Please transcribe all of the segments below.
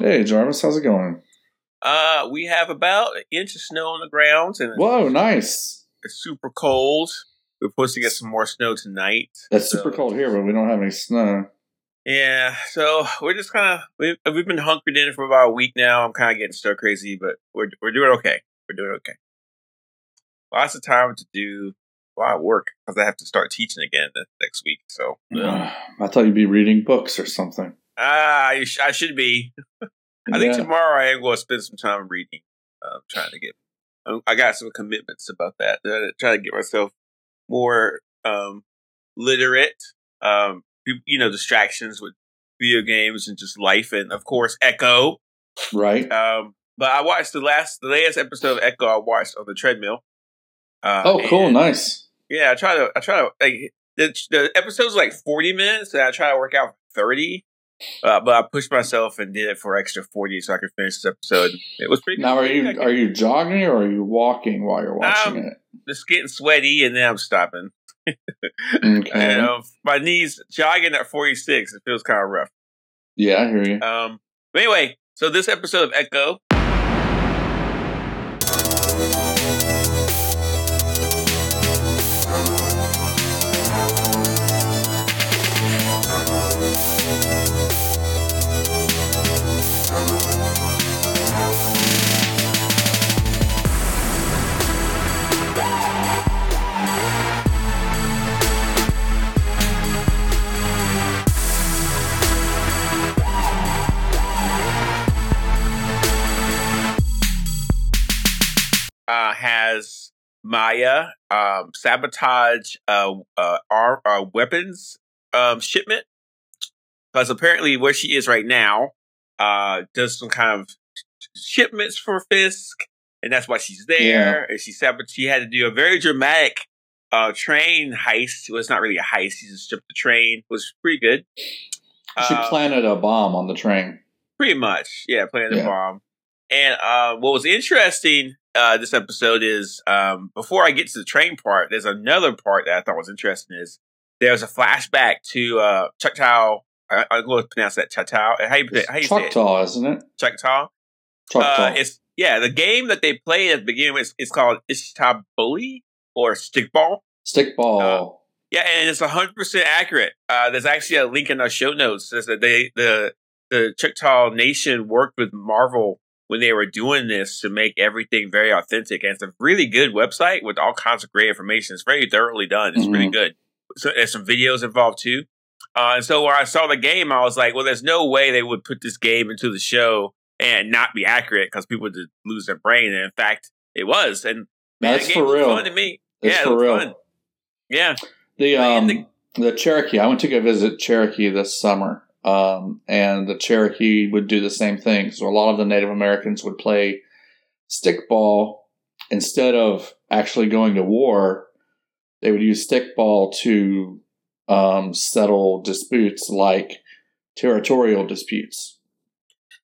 Hey, Jarvis, how's it going? Uh, we have about an inch of snow on the ground, and Whoa, nice. it's super cold. We're supposed to get some more snow tonight. That's So- super cold here, but we don't have any snow. Yeah, so we're just kind of we've, we've been hunkered in for about a week now. I'm kind of getting stir crazy, but we're we're doing okay. We're doing okay. Lots of time to do a lot of work because I have to start teaching again the next week. So I thought you'd be reading books or something. Ah, you sh- I should be. I think Yeah. tomorrow I am going to spend some time reading. Um, trying to get. um, I got some commitments about that. Uh, trying to get myself more um, literate. Um, you- you know, distractions with video games and just life, and of course, Echo. Right? Um, but I watched the last, the latest episode of Echo. I watched on the treadmill. Uh, oh, cool, and- nice. Yeah, I try to. I try to. Like, the the episode's like forty minutes, and I try to work out thirty. Uh, but I pushed myself and did it for extra forty, so I could finish this episode. It was pretty. Now, are you are you jogging or are you walking while you're watching Um, it? Just getting sweaty, and then I'm stopping. Okay. And um, my knees jogging at forty six. It feels kind of rough. yeah, I hear you. Um, but anyway, so this episode of Echo. Maya um, sabotage uh, uh, our, our weapons um, shipment because apparently where she is right now uh, does some kind of shipments for Fisk, and that's why she's there. And she sabot- She had to do a very dramatic uh, train heist. Well, it's not really a heist. She just stripped the train. It was pretty good. she Uh, planted a bomb on the train. Pretty much, yeah, planted Yeah. bomb. And uh, what was interesting uh, this episode is um, before I get to the train part, there's another part that I thought was interesting. Is there's a flashback to uh, Choctaw. I, I'm going to pronounce that Choctaw. How you how you say? Choctaw, isn't it? Choctaw. Choctaw. Uh, it's yeah, the game that they play at the beginning is, is called Ishtab Bully or Stickball. Stickball. Yeah, and it's hundred percent accurate. Uh, there's actually a link in our show notes says that they the the Choctaw Nation worked with Marvel when they were doing this to make everything very authentic, and it's a really good website with all kinds of great information. It's very thoroughly done. It's really Mhm. good. So there's some videos involved too. Uh, and so when I saw the game, I was like, well, there's no way they would put this game into the show and not be accurate because people would lose their brain. And in fact, it was. And man, That's game for real. fun to me. It's yeah, for real. fun. Yeah. The um And the, Cherokee. I went to go visit Cherokee this summer, um, and the Cherokee would do the same thing. So a lot of the Native Americans would play stickball instead of actually going to war. They would use stickball to um, settle disputes like territorial disputes.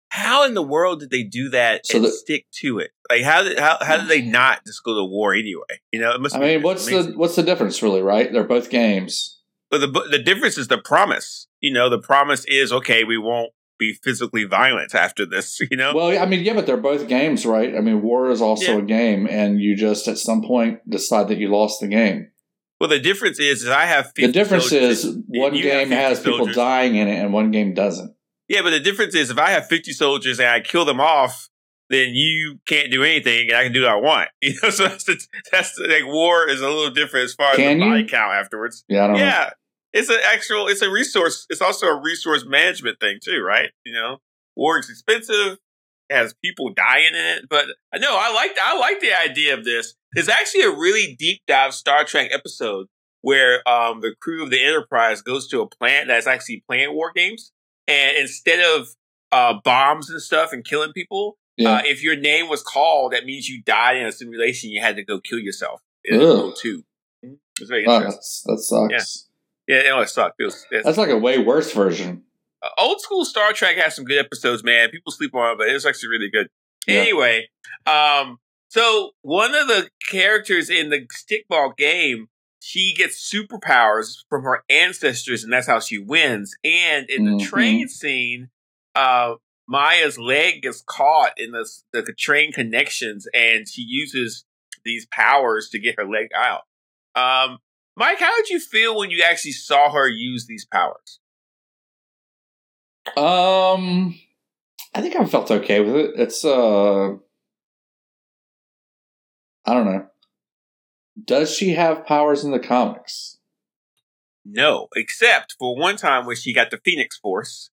How in the world did they do that So and the- stick to it? Like how did how how did they not just go to war anyway? You know, it must. I mean, what's the what's the difference, really? Right? They're both games. But the the difference is the promise. You know, the promise is okay. We won't be physically violent after this. You know, Well, I mean, yeah, but they're both games, right? I mean, war is also Yeah. a game, and you just at some point decide that you lost the game. well, the difference is, is I have 50 The difference soldiers is one game 50 has people dying in it, and one game doesn't. Yeah, but the difference is if I have 50 soldiers and I kill them off, then you can't do anything and I can do what I want. You know, so that's the, that's the, like war is a little different as far as Can the you? body count afterwards. Yeah, I don't know. Yeah. It's an actual it's a resource it's also a resource management thing too, right? You know? War is expensive, it has people dying in it. But I know I like I like the idea of this. It's actually a really deep dive Star Trek episode where um the crew of the Enterprise goes to a plant that's actually playing war games. And instead of uh bombs and stuff and killing people, Yeah. uh, if your name was called, that means you died in a simulation. You had to go kill yourself in Ugh. Two. It's very Oh, interesting. that sucks. Yeah, yeah it always sucked. It was, That's like a way worse version. uh, old school Star Trek has some good episodes, man. People sleep on it, but it's actually really good. Yeah. Anyway, um, so one of the characters in the stickball game, she gets superpowers from her ancestors, and that's how she wins. And in the train scene, uh, Maya's leg gets caught in the the train connections, and she uses these powers to get her leg out. Um, Mike, how did you feel when you actually saw her use these powers? Um, I think I felt okay with it. It's uh, I don't know. Does she have powers in the comics? No, except for one time when she got the Phoenix Force.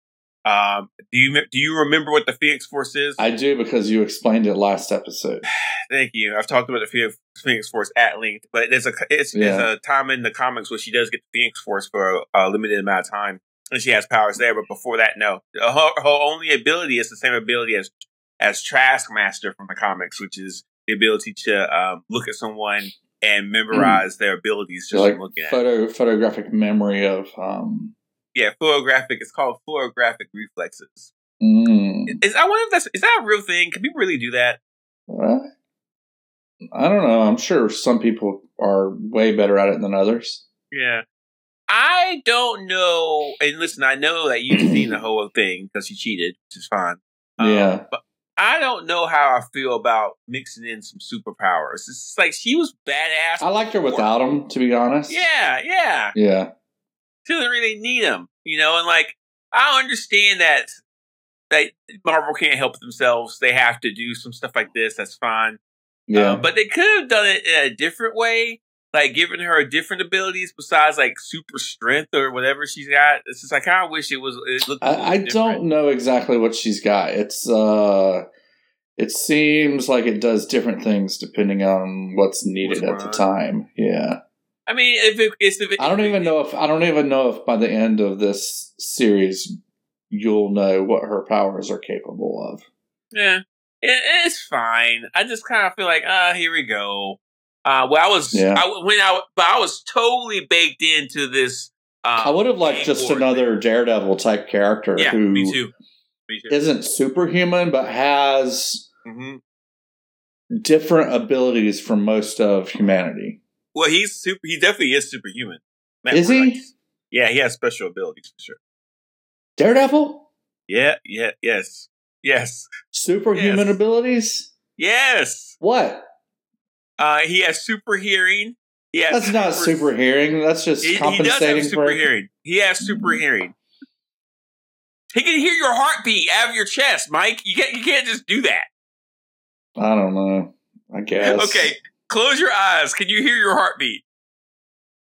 Um, do you do you remember what the Phoenix Force is? I do because you explained it last episode. Thank you. I've talked about the Phoenix Force at length, but there's a it's, yeah. there's a time in the comics where she does get the Phoenix Force for a, limited amount of time, and she has powers there. But before that, no. Her, her only ability is the same ability as as Taskmaster from the comics, which is the ability to um, look at someone and memorize mm. their abilities just like looking photo, at photographic memory of um, yeah, photographic. It's called photographic reflexes. Mm. Is I wonder if that's is that a real thing? Can people really do that? What? I don't know. I'm sure some people are way better at it than others. Yeah. I don't know. And listen, I know that you've seen the whole thing because you cheated, which is fine. Um, yeah. But I don't know how I feel about mixing in some superpowers. It's like she was badass. I liked her without them, to be honest. Yeah, yeah. Yeah doesn't really need them, you know. And like, I understand that that Marvel can't help themselves; they have to do some stuff like this. That's fine. Yeah, um, but they could have done it in a different way, like giving her different abilities besides like super strength or whatever she's got. It's just I kind of wish it was. It looked. I, I don't know exactly what she's got. It's uh, it seems like it does different things depending on what's needed what's at the time. Yeah. I mean, if it, if it, I don't even know if I don't even know if by the end of this series you'll know what her powers are capable of. Yeah, it, it's fine. I just kind of feel like, ah, uh, here we go. Uh, well, I was, yeah. I, when I, but I was totally baked into this. Um, I would have liked just another Daredevil type character. Yeah, who me too. Me too. Isn't superhuman, but has mm-hmm. different abilities from most of humanity. Well, he's super. He definitely is superhuman. Matt is he? yeah, he has special abilities for sure. Daredevil. Yeah. Yeah. Yes. Yes. Superhuman yes. abilities. Yes. What? Uh, he has super hearing. He has That's super, not super hearing. That's just he, compensating he does have super for hearing. He has super mm-hmm. hearing. He can hear your heartbeat out of your chest, Mike. You can't. You can't just do that. I don't know. I guess. Okay. Close your eyes. Can you hear your heartbeat?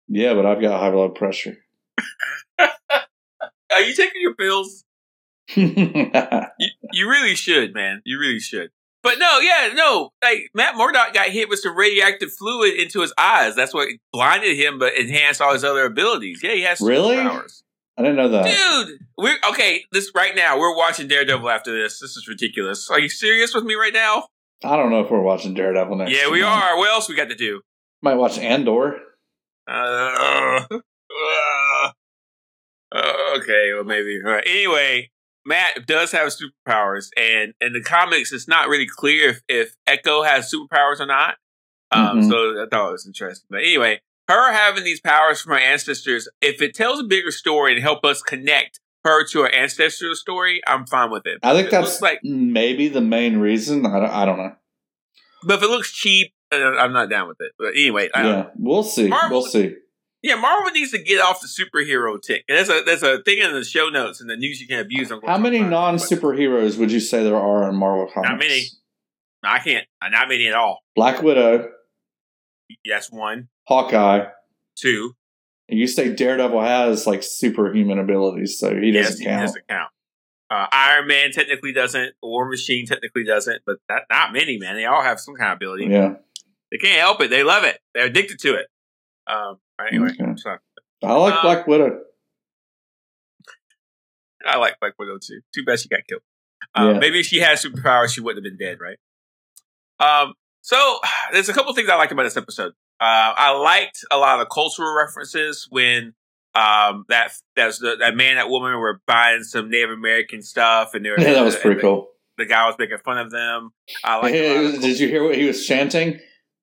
Yeah, but I've got high blood pressure. Are you taking your pills? you, you really should, man. You really should. But no, yeah, no. Like Matt Murdock got hit with some radioactive fluid into his eyes. That's what blinded him, but enhanced all his other abilities. Yeah, he has really. Powers. I didn't know that, dude. We're okay. This right now, we're watching Daredevil after this. This is ridiculous. Are you serious with me right now? I don't know if we're watching Daredevil next. Yeah, we are. What else we got to do? Might watch Andor. Uh, uh, okay, well maybe. Right. Anyway, Matt does have superpowers, and in the comics, it's not really clear if, if Echo has superpowers or not. Um, mm-hmm. So I thought it was interesting. But anyway, her having these powers from her ancestors, if it tells a bigger story and help us connect her to her ancestral story, I'm fine with it. I think that's like maybe the main reason. I don't, I don't know. But if it looks cheap, uh, I'm not down with it. But anyway, yeah, we'll see. Marvel, we'll see. Yeah, Marvel needs to get off the superhero tick. There's a there's a thing in the show notes and the news you can abuse. How many non superheroes would you say there are in Marvel comics? Not many. I can't. Not many at all. Black Widow. Yes, one. Hawkeye. Two. And you say Daredevil has like superhuman abilities, so he doesn't count. He doesn't count. Uh, Iron Man technically doesn't. War Machine technically doesn't, but that, not many, man. They all have some kind of ability. Yeah. They can't help it. They love it. They're addicted to it. Um, anyway, okay. so, I like um, Black Widow. I like Black Widow too. Too bad she got killed. Um, yeah. Maybe if she had superpowers, she wouldn't have been dead, right? Um, so there's a couple things I liked about this episode. Uh, I liked a lot of cultural references when um, that that's the, that man, and that woman were buying some Native American stuff, and they were, yeah, that was pretty the, cool. The guy was making fun of them. I like. Hey, did you hear what he was chanting?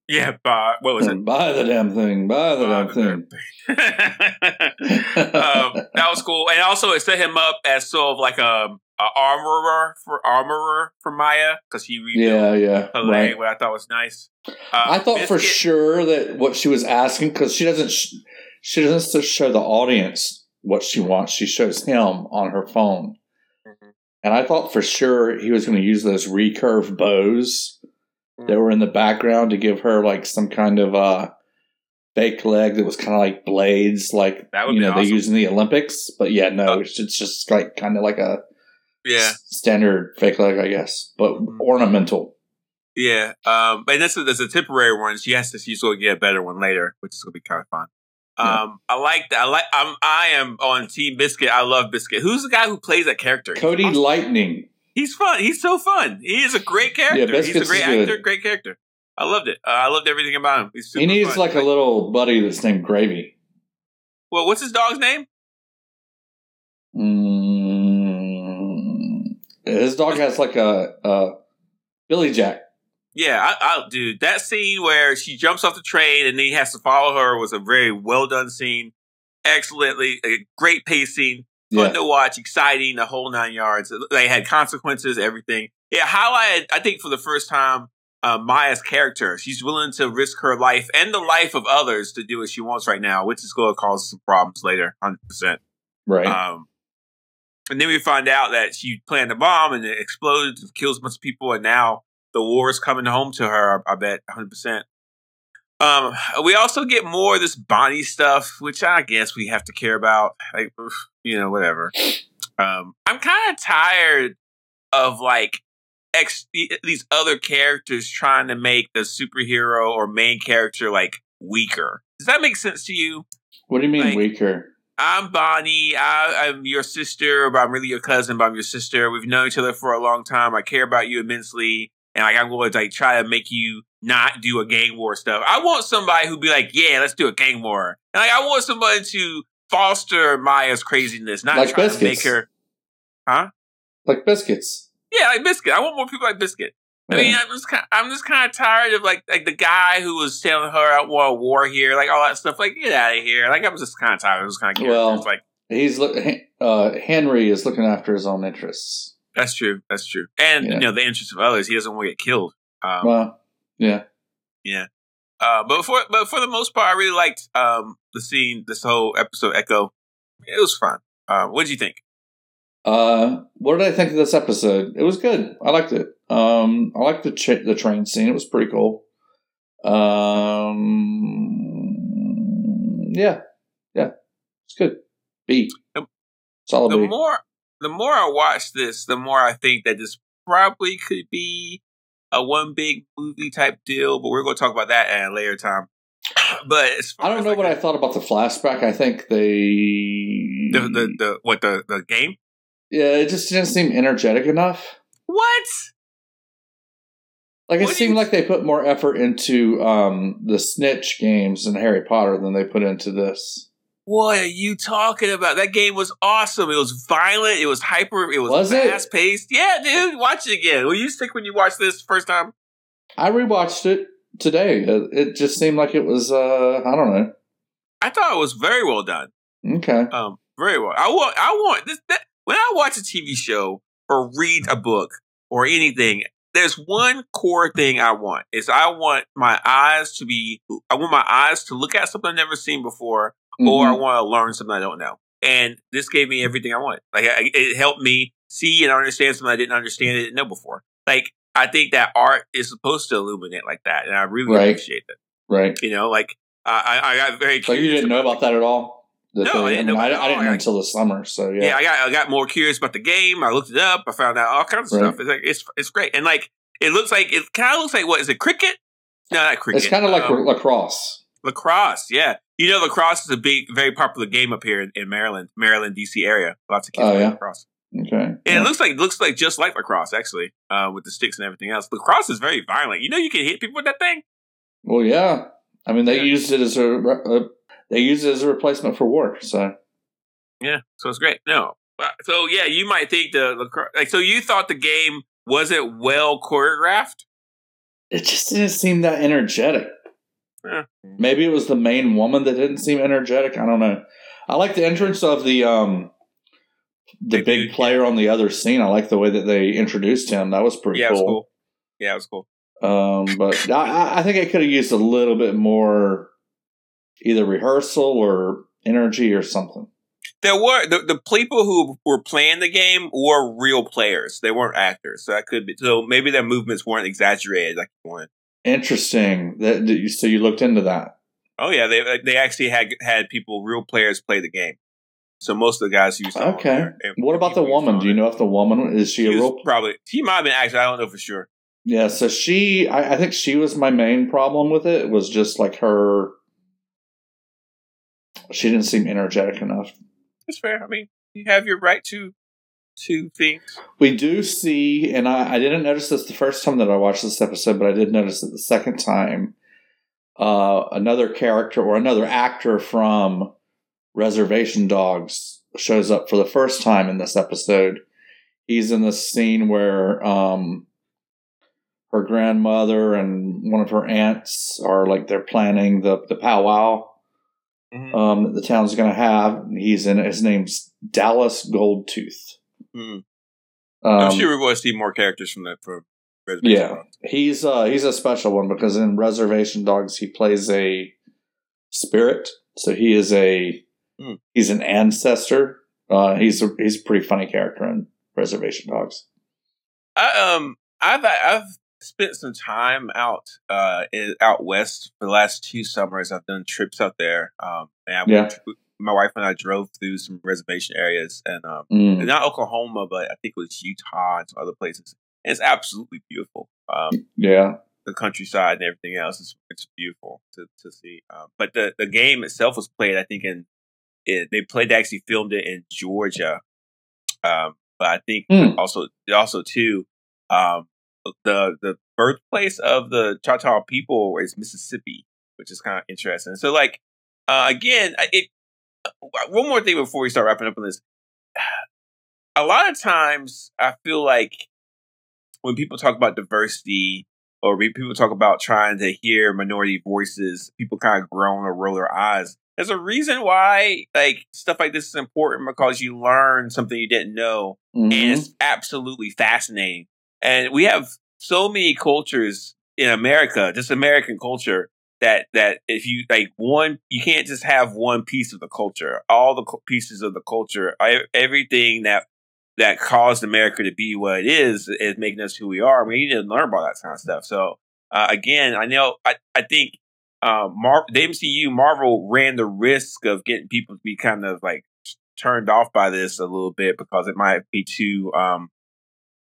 Yeah, buy what was it? Buy the damn thing. Buy the Buy damn the thing. um, that was cool, and also it set him up as sort of like a, a armorer for armorer for Maya because he rebuilt yeah, yeah. her Right. what I thought was nice. Uh, I thought for sure that what she was asking because she doesn't sh- she doesn't show the audience what she wants. She shows him on her phone, Mhm. and I thought for sure he was going to use those recurve bows Mm. that were in the background to give her like some kind of uh fake leg that was kind of like blades, like That would you be know they use in the Olympics. But yeah, no, Oh. it's it's just like kind of like a Yeah, standard fake leg, I guess, but Mhm. ornamental. yeah. Um, and this is there's a temporary one. She has to. She's going to get a better one later, which is going to be kind of fun. Yeah. Um, I like that. I like. I'm. I am on Team Biscuit. I love Biscuit. Who's the guy who plays that character? Cody awesome. Lightning. He's fun. He's so fun. He is a great character. Yeah, He's a Biscuit's great good. actor. Great character. I loved it. Uh, I loved everything about him. He's super He needs fun. like a little buddy that's named Gravy. Well, what's his dog's name? Mm, his dog has like a, a Billy Jack. Yeah, I, I, dude, that scene where she jumps off the train and then he has to follow her was a very well done scene. Excellently, a great pacing, fun Yeah, to watch, exciting, the whole nine yards. They had consequences, everything. It highlighted, I think, for the first time, uh, Maya's character. She's willing to risk her life and the life of others to do what she wants right now, which is going to cause some problems later, hundred percent. right. Um, and then we find out that she planned a bomb and it explodes and kills a bunch of people, and now the war is coming home to her. I bet 100%. Um, we also get more of this Bonnie stuff, which I guess we have to care about. Like, you know, whatever. Um, I'm kind of tired of like ex- these other characters trying to make the superhero or main character like weaker. Does that make sense to you? what do you mean like- weaker? I'm Bonnie. I, I'm your sister, but I'm really your cousin, but I'm your sister. We've known each other for a long time. I care about you immensely. And like I'm going to like try to make you not do a gang war stuff. I want somebody who'd be like, yeah, let's do a gang war. And like I want somebody to foster Maya's craziness, not Like try to make her Like biscuits. Yeah, like Biscuit. I want more people like Biscuit. I mean, I'm just kind I'm just kind of tired of like like the guy who was telling her I want a war here, like all that stuff. Like get out of here. Like I'm just kind of tired of those kind of characters. Well- like He's look. Uh, Henry is looking after his own interests. That's true. That's true. And Yeah. you know, the interests of others, he doesn't want to get killed. Um, well, yeah. uh, but for but for the most part, I really liked um, the scene, this whole episode. Echo, it was fun. Uh, what did you think? Uh, what did I think of this episode? It was good. I liked it. Um, I liked the ch- the train scene. It was pretty cool. Um, yeah, yeah, it's good. B, The- solid The B. more the more I watch this, the more I think that this probably could be a one big movie type deal. But we're going to talk about that at a later time. But I don't know like what I thought about the flashback. I think they the, the the what the the game. Yeah, it just didn't seem energetic enough. What? Like it What do seemed you- like they put more effort into um, the snitch games in Harry Potter than they put into this. What are you talking about? That game was awesome. It was violent. It was hyper. It was, was fast paced. Yeah, dude. Watch it again. Were you sick when you watched this first time? I rewatched it today. It, it just seemed like it was uh, I don't know. I thought it was very well done. Okay. Um, very well. I want. I want this. That, when I watch a TV show or read a book or anything, there's one core thing I want. Is I want my eyes to be. I want my eyes to look at something I've never seen before, or I Mhm. want to learn something I don't know. And this gave me everything I wanted. Like I, it helped me see and understand something I didn't understand, and didn't know before. Like I think that art is supposed to illuminate like that, and I really Right. appreciate it. right. You know, like I, I I got very. So you didn't know about that at all? That No, I didn't mean, know I, I didn't know until the summer. So yeah. yeah, I got I got more curious about the game. I looked it up. I found out all kinds of Right. stuff. It's like it's it's great, and like it looks like it kind of looks like what is it cricket? No, not cricket. it's kind of like Um, lacrosse. lacrosse. Yeah, you know lacrosse is a big, very popular game up here in, in Maryland, Maryland D.C. area. Lots of kids Oh, play yeah? lacrosse. Okay. And it looks like it looks like just like lacrosse actually, uh, with the sticks and everything else. Lacrosse is very violent. You know, you can hit people with that thing. Well, yeah. I mean, they Yeah. used it as a uh, they use it as a replacement for war. So Yeah, so it's great. No, Uh, so yeah, you might think the. Like, so you thought the game wasn't well choreographed? it just didn't seem that energetic. Eh. Maybe it was the main woman that didn't seem energetic. I don't know. I like the entrance of the um the The big dude, player on the other scene. I like the way that they introduced him. That was pretty Yeah, it was cool. cool. Yeah, it was cool. Um, but I- I, I think I could have used a little bit more, either rehearsal or energy or something. There were the, the people who were playing the game were real players. They weren't actors, so that could be. So maybe their movements weren't exaggerated like you wanted. Interesting. That, so you looked into that. Oh yeah, they they actually had had people, real players, play the game. So most of the guys saw. Okay. What about the woman? Do you know if the woman is she, She a real? probably she might have been actually. I don't know for sure. Yeah. So she, I, I think she was my main problem with it. Was just like her. She didn't seem energetic enough. That's fair. I mean, you have your right to to think. We do see, and I, I didn't notice this the first time that I watched this episode, but I did notice it the second time. Uh, another character or another actor from Reservation Dogs shows up for the first time in this episode. He's in the scene where um, her grandmother and one of her aunts are like they're planning the the powwow Mhm. um, that the town's going to have. He's in his name's Dallas Goldtooth. Mm. Um, I'm sure we're going to see more characters from that for Reservation Yeah. Dogs. He's uh he's a special one because in Reservation Dogs he plays a spirit. So he is a Hmm. he's an ancestor. Uh he's a he's a pretty funny character in Reservation Dogs. I um I've I've spent some time out uh in, out west for the last two summers. I've done trips out there. Um and I Yeah. went- my wife and I drove through some reservation areas and um Mm. not Oklahoma, but I think it was Utah and some other places. And it's absolutely beautiful. Um Yeah. the countryside and everything else is it's beautiful to, to see. Um, but the, the game itself was played, I think, in it, they played they actually filmed it in Georgia. Um, but I think Hmm. also also too um, the the birthplace of the Choctaw people is Mississippi, which is kind of interesting. So like uh, again, it one more thing before we start wrapping up on this. A lot of times, I feel like when people talk about diversity or people talk about trying to hear minority voices, people kind of groan or roll their eyes. There's a reason why like stuff like this is important because you learn something you didn't know Mhm. and it's absolutely fascinating. And we have so many cultures in America, just American culture, that that if you like one, you can't just have one piece of the culture. All the pieces of the culture, everything that that caused America to be what it is, is making us who we are. We need to learn about that kind of stuff. So uh, again, I know I I think uh, Mar- the MCU Marvel ran the risk of getting people to be kind of like turned off by this a little bit because it might be too um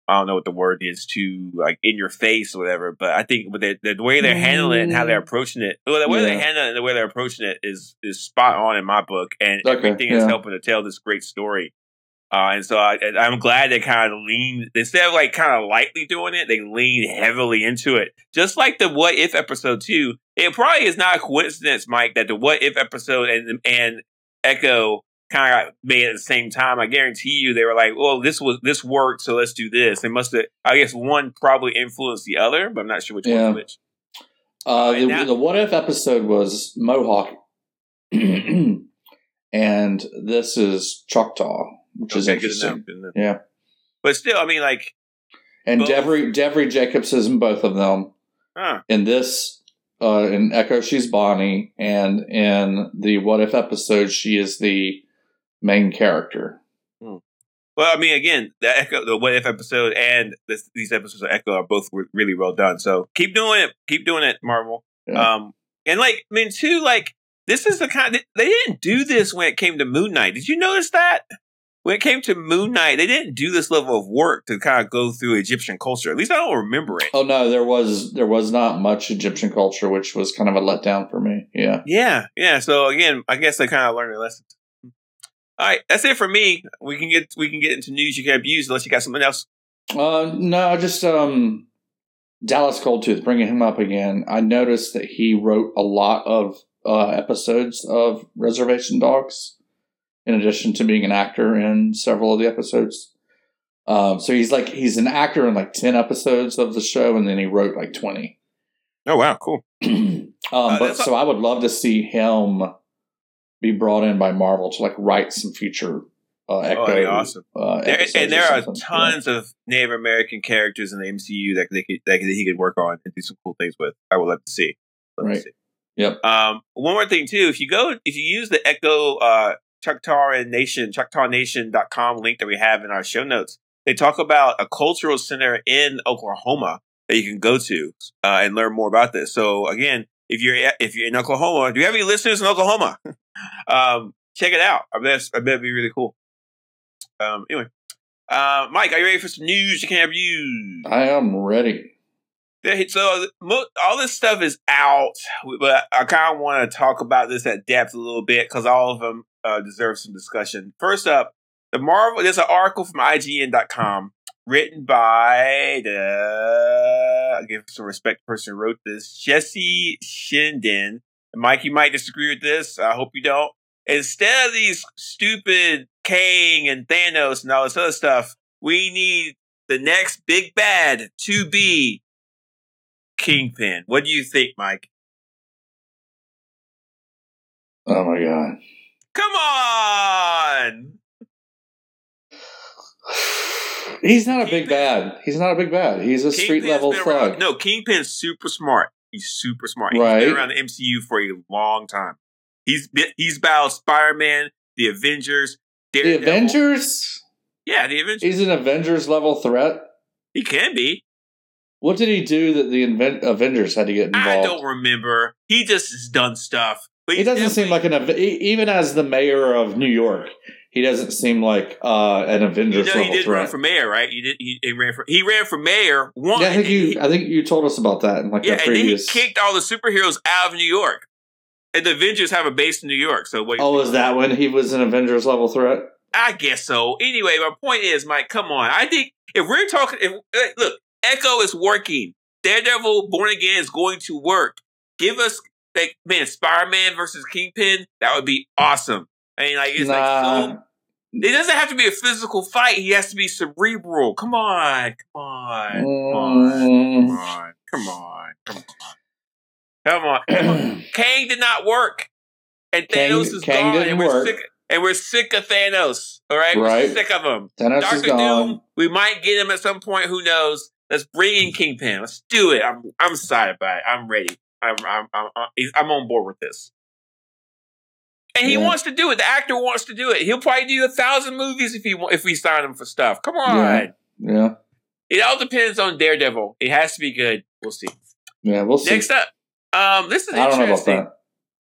I don't know what the word is to like in your face or whatever. But I think with the, the way they're handling it and how they're approaching it, well, the way Yeah. they handle it and the way they're approaching it is is spot on in my book, and Okay, everything is helping to tell this great story. Uh, and so I, I'm glad they kind of lean instead of like kind of lightly doing it, they lean heavily into it. Just like the What If episode two, it probably is not a coincidence, Mike, that the What If episode and and Echo kind of made at the same time. I guarantee you, they were like, "Well, this was this worked, so let's do this." They must have. I guess one probably influenced the other, but I'm not sure which Yeah. one's which. Uh, the, now- the what if episode was Mohawk, and this is Choctaw, which is Okay, good enough. interesting. Enough. Yeah, But still, I mean, like, and Both. Devery Devery Jacobs is in both of them. huh? In this, uh, in Echo, she's Bonnie, and in the What If episode, she is the main character. Well, I mean, again, the Echo, the What If episode, and this, these episodes of Echo are both really well done. So keep doing it. Keep doing it, Marvel. Yeah. Um, and like, I mean, too, like, this is the kind. They didn't do this when it came to Moon Knight. Did you notice that? When it came to Moon Knight, they didn't do this level of work to kind of go through Egyptian culture. At least I don't remember it. Oh no, there was there was not much Egyptian culture, which was kind of a letdown for me. Yeah. Yeah, yeah. So again, I guess they kind of learned a lesson. All right, that's it for me. We can get we can get into news you can abuse unless you got something else. Uh, no, just um, Dallas Goldtooth, bringing him up again. I noticed that he wrote a lot of uh, episodes of Reservation Dogs, in addition to being an actor in several of the episodes. Um, so he's like he's an actor in like ten episodes of the show, and then he wrote like twenty. Oh wow, cool. Um, Uh, but so I would love to see him be brought in by Marvel to like write some future uh, Echo. Oh, awesome. Uh, There, and there are tons of Native American characters in the MCU that they could, that he could work on and do some cool things with. I would love to see. Love to Right. see. Yep. Um, one more thing too, if you go, if you use the Echo uh, Choctaw Nation, ChoctawNation.com link that we have in our show notes, they talk about a cultural center in Oklahoma that you can go to uh, and learn more about this. So again, if you're if you're in Oklahoma, do you have any listeners in Oklahoma? um, check it out. I bet I bet it'd be really cool. Um, anyway, uh, Mike, are you ready for some news? You can have views. I am ready. So all this stuff is out, but I kind of want to talk about this at depth a little bit because all of them uh, deserve some discussion. First up, the Marvel. There's an article from IGN.com written by the. I give some respect to the person who wrote this, Jesse Schedeen. Mike, you might disagree with this. I hope you don't. Instead of these stupid Kang and Thanos and all this other stuff, we need the next big bad to be Kingpin. What do you think, Mike? Oh my god. Come on! He's not a big bad. He's not a big bad. He's a street level thug. No, Kingpin's super smart. He's super smart. Right. He's been around the MCU for a long time. He's been- he's battled Spider Man, the Avengers, The Avengers? Yeah, the Avengers. He's an Avengers level threat. he can be. What did he do that the Inven- Avengers had to get involved? I don't remember. He just has done stuff. But he doesn't seem like an even as the mayor of New York. He doesn't seem like uh, an You Avengers know, he did threat. run for mayor, right? He did. He, he ran for. He ran for mayor. One. yeah, I think you. he- I think you told us about that in like Yeah, the and then he kicked all the superheroes out of New York. And the Avengers have a base in New York. So what? oh, is that when he was an Avengers level threat? I guess so. Anyway, my point is, Mike, come on. I think if we're talking, if eh, look, Echo is working. Daredevil Born Again is going to work. Give us like man, Spider Man versus Kingpin. That would be awesome. I mean, like it's like so. It doesn't have to be a physical fight. He has to be cerebral. Come on, come on, come on, come Mm. on, come on, come on, come on. Come on. Kang did not work, and Kang- Thanos is Kang gone, and we're work. sick. And we're sick of Thanos. All right, Right. we're sick of him. Thanos is gone. Doom. We might get him at some point. Who knows? Let's bring in Kingpin. Let's do it. I'm I'm excited about it. I'm ready. I'm I'm I'm, I'm on board with this. And he Yeah. wants to do it. The actor wants to do it. He'll probably do a thousand movies if he if we sign him for stuff. Come on. Yeah. Yeah, It all depends on Daredevil. It has to be good. We'll see. yeah. We'll see. Next up, um, this is I don't know about interesting. that.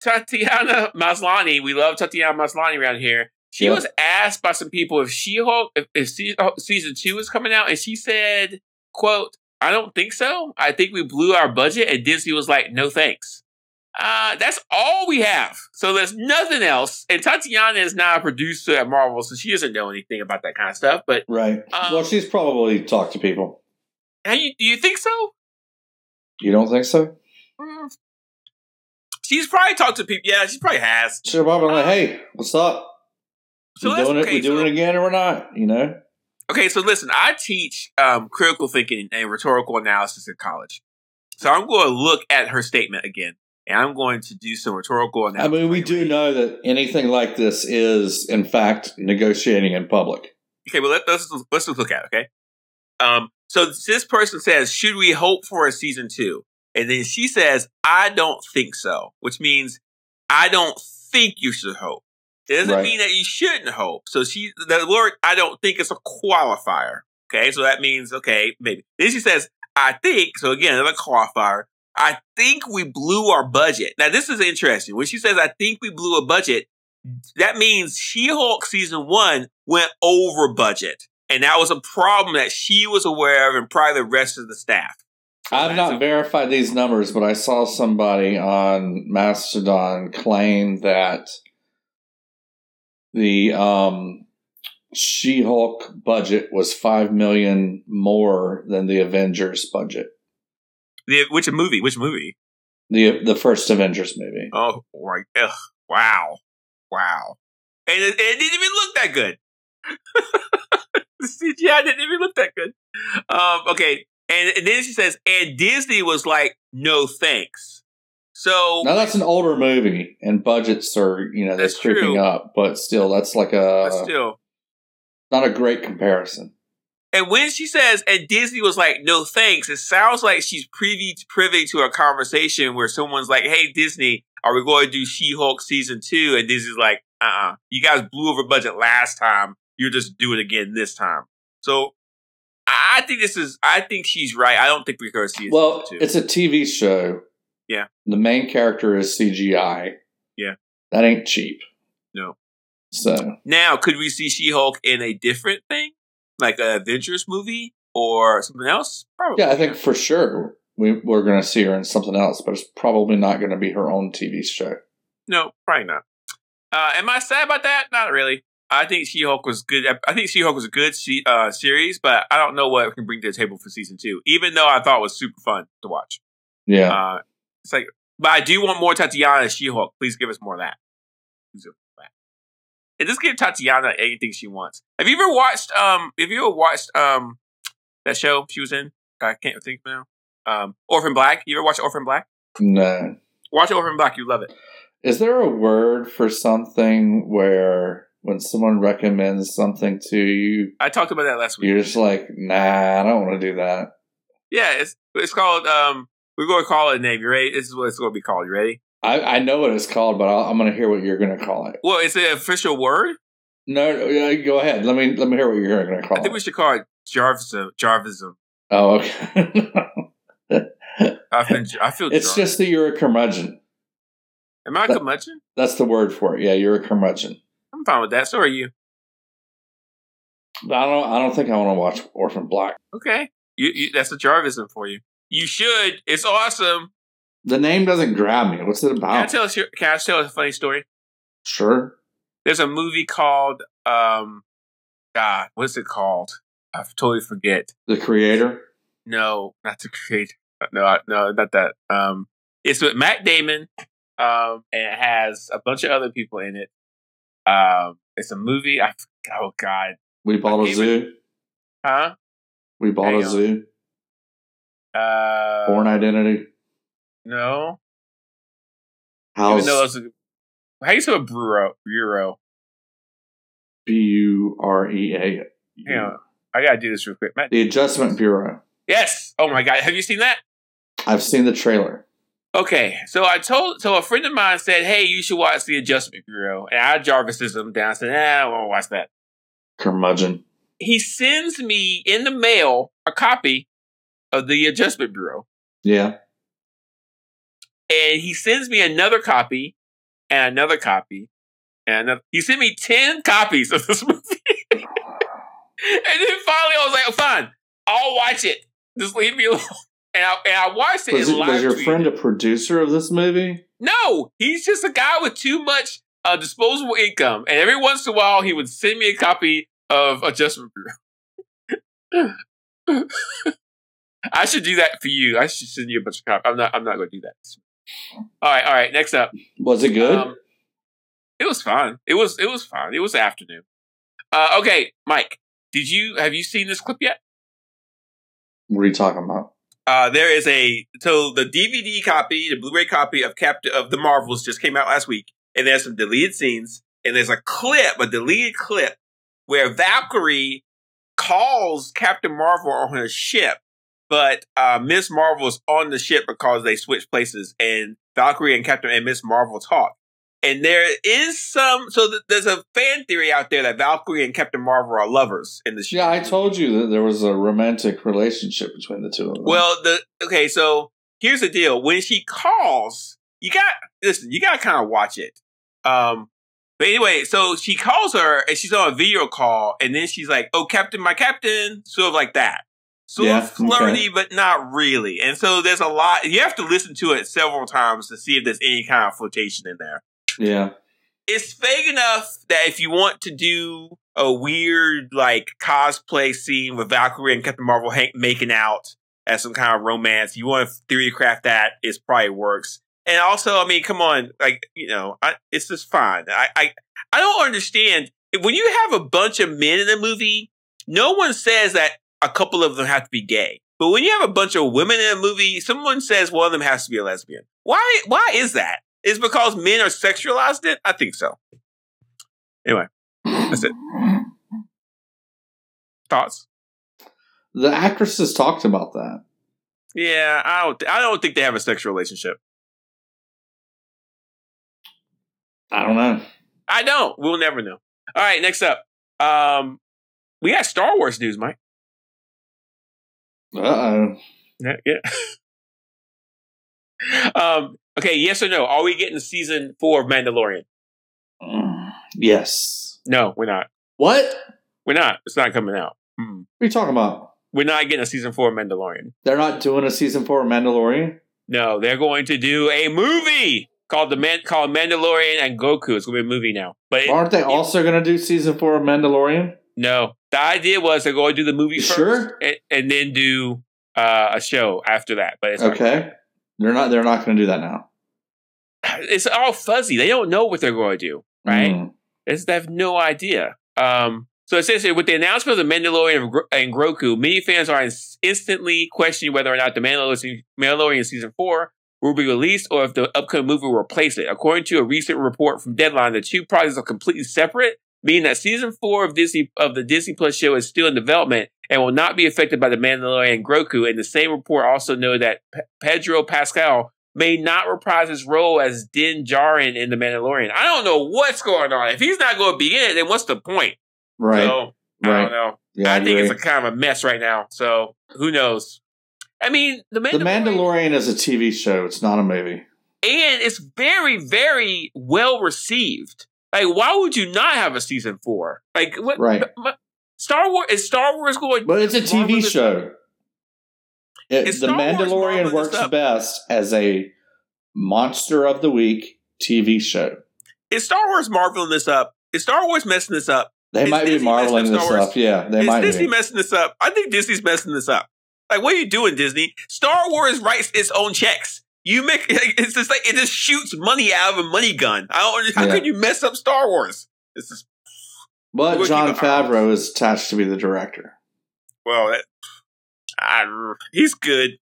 Tatiana Maslany. We love Tatiana Maslany around here. She was asked by some people if She-Hulk, if, if oh, season two is coming out, and she said, "quote I don't think so. I think we blew our budget." And Disney was like, "No thanks." Uh, that's all we have. So there's nothing else. And Tatiana is not a producer at Marvel, so she doesn't know anything about that kind of stuff. But Right. Um, well, she's probably talked to people. how you, do you think so? You don't think so? Mm. She's probably talked to people. Yeah, she probably has. She's probably like, "Hey, what's up? So we doing it? okay. we doing it again or we're not? You know? Okay, so listen, I teach um, critical thinking and rhetorical analysis in college. So I'm going to look at her statement again, and I'm going to do some rhetorical analysis. I mean, we do know that anything like this is, in fact, negotiating in public. Okay, well, let, let's let's just look at it. Okay, um, so this person says, "Should we hope for a season two? And then she says, "I don't think so," which means I don't think you should hope. It doesn't Right. mean that you shouldn't hope. So she, the word "I don't think" is a qualifier. Okay, so that means okay, maybe. Then she says, "I think." So again, another qualifier. I think we blew our budget. Now this is interesting. When she says, "I think we blew a budget," that means She-Hulk season one went over budget, and that was a problem that she was aware of, and probably the rest of the staff. I've not a- verified these numbers, but I saw somebody on Mastodon claim that the um, She-Hulk budget was five million more than the Avengers budget. The, which movie? Which movie? The the first Avengers movie. Oh, right. Ugh, wow, wow, and it, it didn't even look that good. the CGI didn't even look that good. Um, okay, and, and then she says, and Disney was like, "No thanks." So now that's an older movie, and budgets are you know they're That's creeping true. up, but still, that's like a but still, not a great comparison. And when she says, and Disney was like, no thanks, it sounds like she's privy privy to a conversation where someone's like, hey, Disney, are we going to do She Hulk season two? And Disney's like, uh uh you guys blew over budget last time. You'll just do it again this time. So I think this is, I think she's right. I don't think we're going to see it. Well, it's a TV show. Yeah. the main character is CGI. Yeah. that ain't cheap. No. So Now, could we see She Hulk in a different thing? Like an Avengers movie or something else? Probably. yeah, I think for sure we we're going to see her in something else, but it's probably not going to be her own TV show. No, probably not. Uh, am I sad about that? Not really. I think She Hulk was good. I think She Hulk was a good uh, series, but I don't know what it can bring to the table for season two. Even though I thought it was super fun to watch. Yeah, Uh, it's like, but I do want more Tatiana She Hulk. Please give us more of that. Please give us more of that. And just give Tatiana anything she wants. Have you ever watched? Um, have you ever watched um that show she was in? I can't think now. Um, Orphan Black. You ever watch Orphan Black? no. Watch Orphan Black. You love it. Is there a word for something where when someone recommends something to you, I talked about that last week. you're just like, nah, I don't want to do that. Yeah, it's it's called. Um, we're going to call it a name. You ready? This is what it's going to be called. You ready? I, I know what it's called, but I'll, I'm going to hear what you're going to call it. Well, it's an official word. No, no, go ahead. Let me let me hear what you're going to call it. I think we should call it Jarvism. Jarvism. Oh, okay. I feel. I feel. it's just that you're a curmudgeon. Am I a curmudgeon? That's the word for it. Yeah, you're a curmudgeon. I'm fine with that. So are you. But I don't. I don't think I want to watch Orphan Black. Okay. You, you, that's a Jarvism for you. You should. It's awesome. The name doesn't grab me. What's it about? Can I tell us? Your, can I tell a funny story? Sure. There's a movie called. Um, God, what's it called? I totally forget. The creator. No, not to create. No, no, not that. Um, it's with Matt Damon, um, and it has a bunch of other people in it. Um, it's a movie. I oh god, We bought a zoo. huh? We bought Hang a on. zoo. Uh, Born Identity. No. House. Even though it's a, how you spell bureau? Bureau. B U R E A. Hang on, I gotta do this real quick. Matt. The Adjustment Bureau. Yes. Oh my god, have you seen that? I've seen the trailer. Okay, so I told, so a friend of mine said, "Hey, you should watch the Adjustment Bureau," and I Jarvisism down. I said, "Nah, I don't want to watch that." Curmudgeon. he sends me in the mail a copy of the Adjustment Bureau, Yeah. And he sends me another copy and another copy and another. He sent me ten copies of this movie, and then finally I was like, "Fine, I'll watch it. Just leave me alone." And I, and I watched it. Was, it, was your friend a producer of this movie? No, he's just a guy with too much uh, disposable income, and every once in a while he would send me a copy of Adjustment Bureau. I should do that for you. I should send you a bunch of copies. I'm not. I'm not going to do that. All right. All right. Next up, Was it good? Um, it was fun. It was. It was fun. It was afternoon. Uh, okay, Mike. Did you have you seen this clip yet? what are you talking about? Uh, there is a so the DVD copy, the Blu-ray copy of Captain of the Marvels just came out last week, and there's some deleted scenes, and there's a clip, a deleted clip, where Valkyrie calls Captain Marvel on her ship, but uh, Miss Marvel is on the ship because they switch places, and Valkyrie and Captain and Miss Marvel talk. And there is some, so th- there's a fan theory out there that Valkyrie and Captain Marvel are lovers in the ship. Yeah, I told you that there was a romantic relationship between the two of them. Well, the okay, so here's the deal. When she calls, you got listen, you gotta kind of watch it. Um but anyway, so she calls her and she's on a video call, and then she's like, Oh, Captain, my captain, sort of like that. Sort Yeah, of flirty, but not really. And so there's a lot you have to listen to it several times to see if there's any kind of flirtation in there yeah, it's vague enough that if you want to do a weird like cosplay scene with Valkyrie and Captain Marvel making out as some kind of romance, you want to theory craft that, it probably works. And also, I mean, come on, like you know, I, it's just fine. I, I I don't understand when you have a bunch of men in a movie. No one says that a couple of them have to be gay. But when you have a bunch of women in a movie, someone says one of them has to be a lesbian. Why? Why is that? Is because men are sexualized it? I think so. Anyway, that's it. Thoughts? The actresses talked about that. Yeah, I don't. I don't think they have a sexual relationship. I don't know. I don't. We'll never know. All right, next up. Um, we got Star Wars news, Mike. Uh oh. Yeah. yeah. um. Okay. Yes or no? Are we getting season four of Mandalorian? Yes. No, we're not. What? We're not. It's not coming out. Mm. What are you talking about? We're not getting a season four of Mandalorian. They're not doing a season four of Mandalorian. No, they're going to do a movie called the Man called Mandalorian and Grogu. It's going to be a movie now. But it, aren't they also going to do season four of Mandalorian? No, the idea was to go going to do the movie first, sure? and, and, then do uh, a show after that. But okay, they're not. They're not going to do that now. It's all fuzzy. They don't know what they're going to do. Right? Mm. They have no idea. Um, so here, with the announcement of the Mandalorian and Grogu, many fans are instantly questioning whether or not the Mandalorian season four will be released or if the upcoming movie will replace it. According to a recent report from Deadline, the two projects are completely separate, meaning that season four of Disney of the Disney Plus show is still in development and will not be affected by the Mandalorian and Grogu. And the same report also noted that P- Pedro Pascal may not reprise his role as Din Djarin in The Mandalorian. I don't know what's going on. If he's not going to be in it, then what's the point? Right. So, right. I don't know. Yeah, I, I think it's a kind of a mess right now. So who knows? I mean, the Mandalorian, the Mandalorian is a TV show. It's not a movie, and it's very, very well received. Like, why would you not have a season four? Like, what? Right. Star Wars is Star Wars going? But it's a TV show. It, the Star Mandalorian works best as a monster of the week TV show. Is Star Wars marveling this up? Is Star Wars messing this up? They is might Disney be marveling this up. Yeah, they is might. Disney be. messing this up? I think Disney's messing this up. Like, what are you doing, Disney? Star Wars writes its own checks. You make it's just like it just shoots money out of a money gun. I don't. How yeah. could you mess up Star Wars? This is. But Jon Favreau is attached to be the director. Well, that, I, he's good.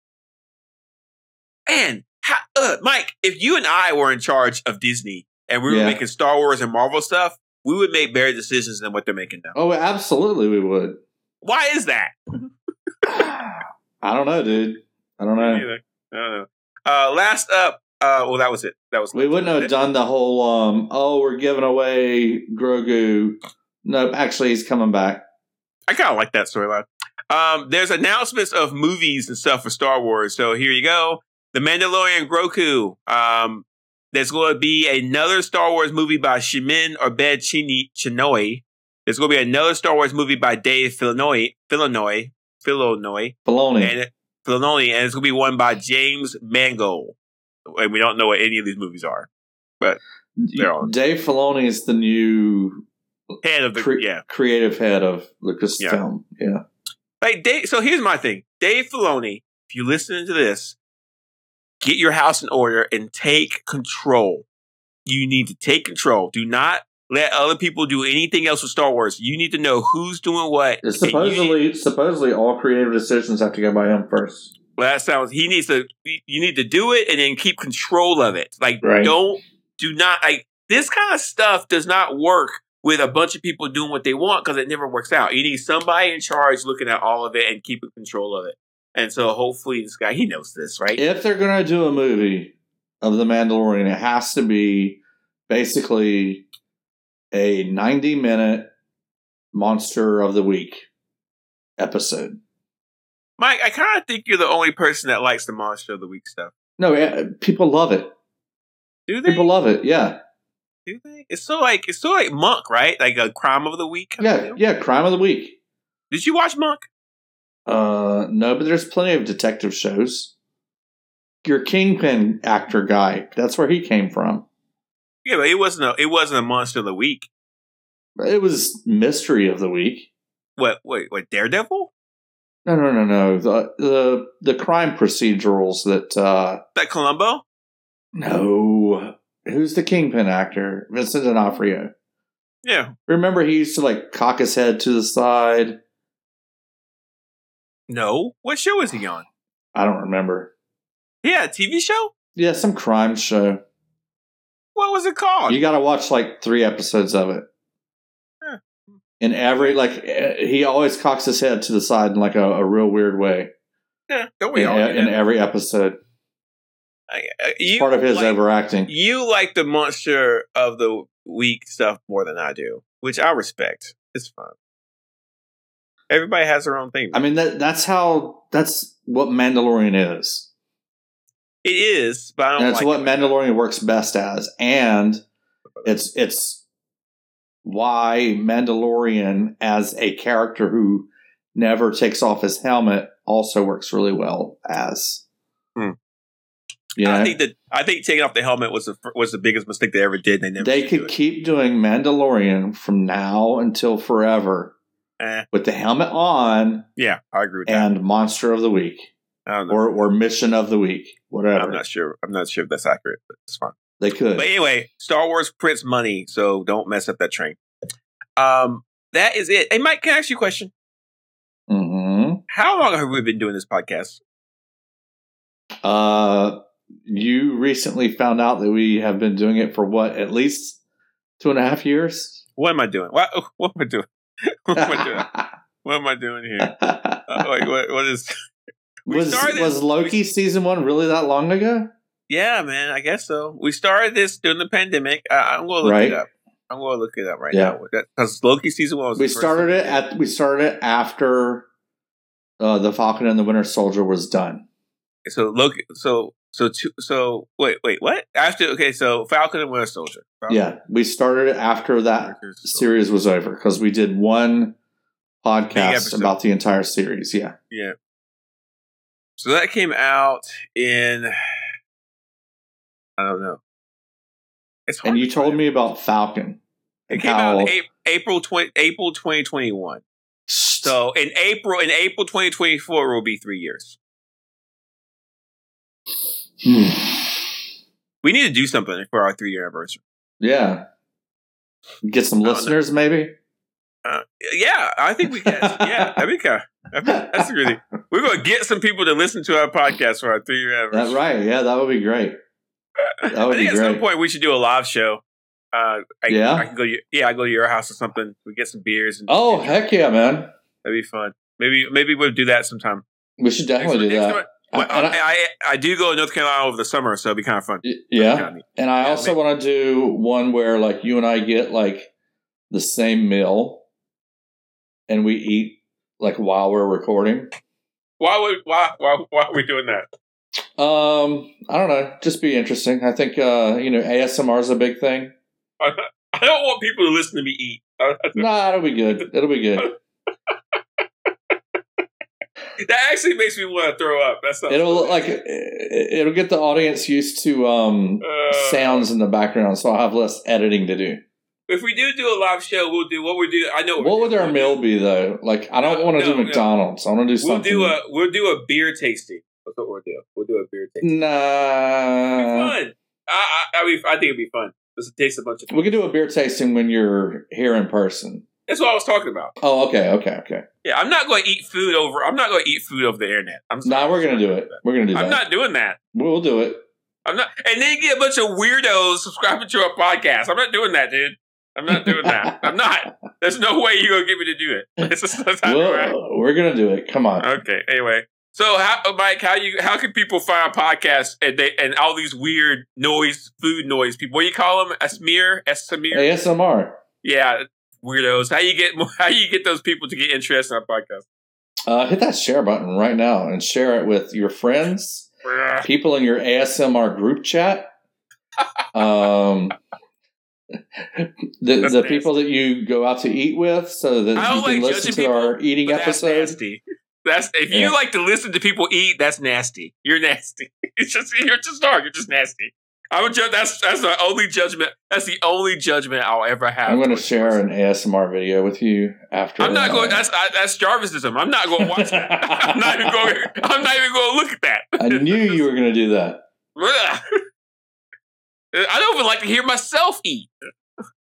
And how, uh, Mike, if you and I were in charge of Disney and we were yeah. making Star Wars and Marvel stuff, we would make better decisions than what they're making now. Oh, absolutely, we would. Why is that? I don't know, dude. I don't know. I don't know. Uh, last up, uh, well, that was it. That was. We wouldn't have done the whole. um Oh, we're giving away Grogu. No, actually, he's coming back. I kind of like that storyline. Um, there's announcements of movies and stuff for Star Wars. So here you go. The Mandalorian Grogu. Um, there's going to be another Star Wars movie by Shimin Obed Chinoy. There's going to be another Star Wars movie by Dave Filoni. Filoni. Filoni. Filoni. And, Filoni, and it's going to be one by James Mangold. And we don't know what any of these movies are, but they're on. Dave Filoni is the new head of the cre- yeah creative head of Lucasfilm. Yeah. yeah. Like Dave, so here's my thing, Dave Filoni. If you listen to this, get your house in order and take control. You need to take control. Do not let other people do anything else with Star Wars. You need to know who's doing what. Supposedly, need, supposedly, all creative decisions have to go by him first. Well, that sounds. He needs to. You need to do it and then keep control of it. Like, right. don't, do not like this kind of stuff. Does not work with a bunch of people doing what they want because it never works out. You need somebody in charge looking at all of it and keeping control of it. And so, hopefully, this guy he knows this, right? If they're gonna do a movie of the Mandalorian, it has to be basically a 90 minute monster of the week episode. Mike, I kind of think you're the only person that likes the monster of the week stuff. No, people love it. Do they? People love it. Yeah. Do they? It's so like it's so like Monk, right? Like a crime of the week. Yeah, yeah, crime of the week. Did you watch Monk? Uh, no, but there's plenty of detective shows. Your Kingpin actor guy, that's where he came from. Yeah, but it wasn't a it wasn't a monster of the week. It was mystery of the week. What? Wait, what? Daredevil? No, no, no, no. The the the crime procedurals that uh that Columbo. No, who's the kingpin actor? Vincent D'Onofrio. Yeah. Remember, he used to like cock his head to the side. No. What show was he on? I don't remember. Yeah, TV show? Yeah, some crime show. What was it called? You got to watch like three episodes of it. Huh. In every like, eh, he always cocks his head to the side in like a, a real weird way. yeah, don't we In, all? in every episode, I- I- you part of his like, overacting. You like the monster of the week stuff more than I do, which I respect. It's fun. Everybody has their own thing. I mean, that that's how that's what Mandalorian is. It is, but I don't And it's like what it. Mandalorian works best as, and it's it's why Mandalorian as a character who never takes off his helmet also works really well as. Hmm. You know, I think that I think taking off the helmet was the was the biggest mistake they ever did. They never they should do could keep doing Mandalorian from now until forever Eh, with the helmet on yeah, I agree with that. and Monster of the Week I don't know. Or or Mission of the Week, whatever I'm not sure. I'm not sure if that's accurate, but it's fine. they could. But anyway, Star Wars prints money, so don't mess up that train. Um, that is it. Hey, Mike, can I ask you a question? hmm How long have we been doing this podcast? Uh, you recently found out that we have been doing it for what, at least two and a half years? What am I doing? What, what am I doing? what am I doing? What am I doing here? Uh, like, what, what is? We was started- was Loki season one really that long ago? Yeah, man. I guess so. We started this during the pandemic. I, I'm going to look Right. it up. I'm going to look it up right Yeah. now because Loki season one was. We started it at we started it after uh, the Falcon and the Winter Soldier was done. so Loki. So so two, so wait wait what after okay so Falcon and Winter Soldier. Falcon Yeah, we started it after that series was over because we did one podcast about the entire series. Yeah, Yeah. So that came out in I don't know. It's and you to told me about Falcon. it came out in April April twenty April twenty twenty one. So in April in April twenty twenty four will be three years. Hmm. We need to do something for our three year anniversary. yeah, get some know. listeners maybe. Uh, yeah, I think we can. Yeah, that'd be kind. Of, that's really. We're gonna get some people to listen to our podcast for our three year anniversary. That's right. Yeah, that would be great. That I would think be at some point we should do a live show. Uh, I, Yeah? I can go. To, your- yeah, I go to your house or something. We get some beers. And Oh heck yeah, man! that'd be fun. Maybe maybe we'll do that sometime. We should definitely do Next- that. next time- I- I- I, I I do go to North Carolina over the summer, so it'd be kind of fun. Yeah, and I Yeah, also want to do one where like you and I get like the same meal, and we eat like while we're recording. Why would why why why are we doing that? Um, I don't know, just be interesting. I think uh, you know ASMR is a big thing. I don't want people to listen to me eat. Nah, it'll be good. It'll be good. that actually makes me want to throw up. That's not It'll like it- it'll get the audience used to um Uh, sounds in the background, so I'll have less editing to do. If we do do a live show, we'll do what we do. I know What would our meal be though? Like I don't No, want to no, do no. McDonald's. I want to do something. We'll do a we'll do a beer tasting. That's what we'll do. We'll do a beer tasting. nah. Fun. I I, I, mean, I think it'd be fun. Just to taste a bunch of. We could do a beer tasting when you're here in person. That's what I was talking about. Oh, okay, okay, okay. Yeah, I'm not going to eat food over. I'm not going to eat food over the internet. I'm. Nah, we're gonna do it. We're gonna do I'm that. not doing that. we'll do it. I'm not. And then you get a bunch of weirdos subscribing to our podcast. I'm not doing that, dude. I'm not doing that. I'm not. There's no way you're gonna get me to do it. It's just that's not right. We'll, we're gonna do it. Come on. Okay. Anyway, so how, Mike, how you how can people find a podcast and they and all these weird noise, food noise people? What do you call them? A smear, a smear? ASMR. Yeah, weirdos. How you get how you get those people to get interested in our podcast? Uh, hit that share button right now and share it with your friends, people in your ASMR group chat, um, the That's the nasty. people that you go out to eat with, so that I you can like listen to our eating But that's episode. nasty. That's if you like to listen to people eat. That's nasty. You're nasty. It's just you're just dark. You're just nasty. I would judge. That's that's the only judgment. That's the only judgment I'll ever have. I'm going to share person. an ASMR video with you after. I'm not going. That's I, that's Jarvisism. I'm not going to watch that. I'm not even going. I'm not even going to look at that. I knew you were going to do that. Ugh. I don't even like to hear myself eat.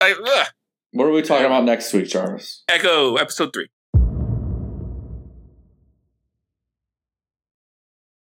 Like, ugh. What are we talking about next week, Jarvis? Echo episode three.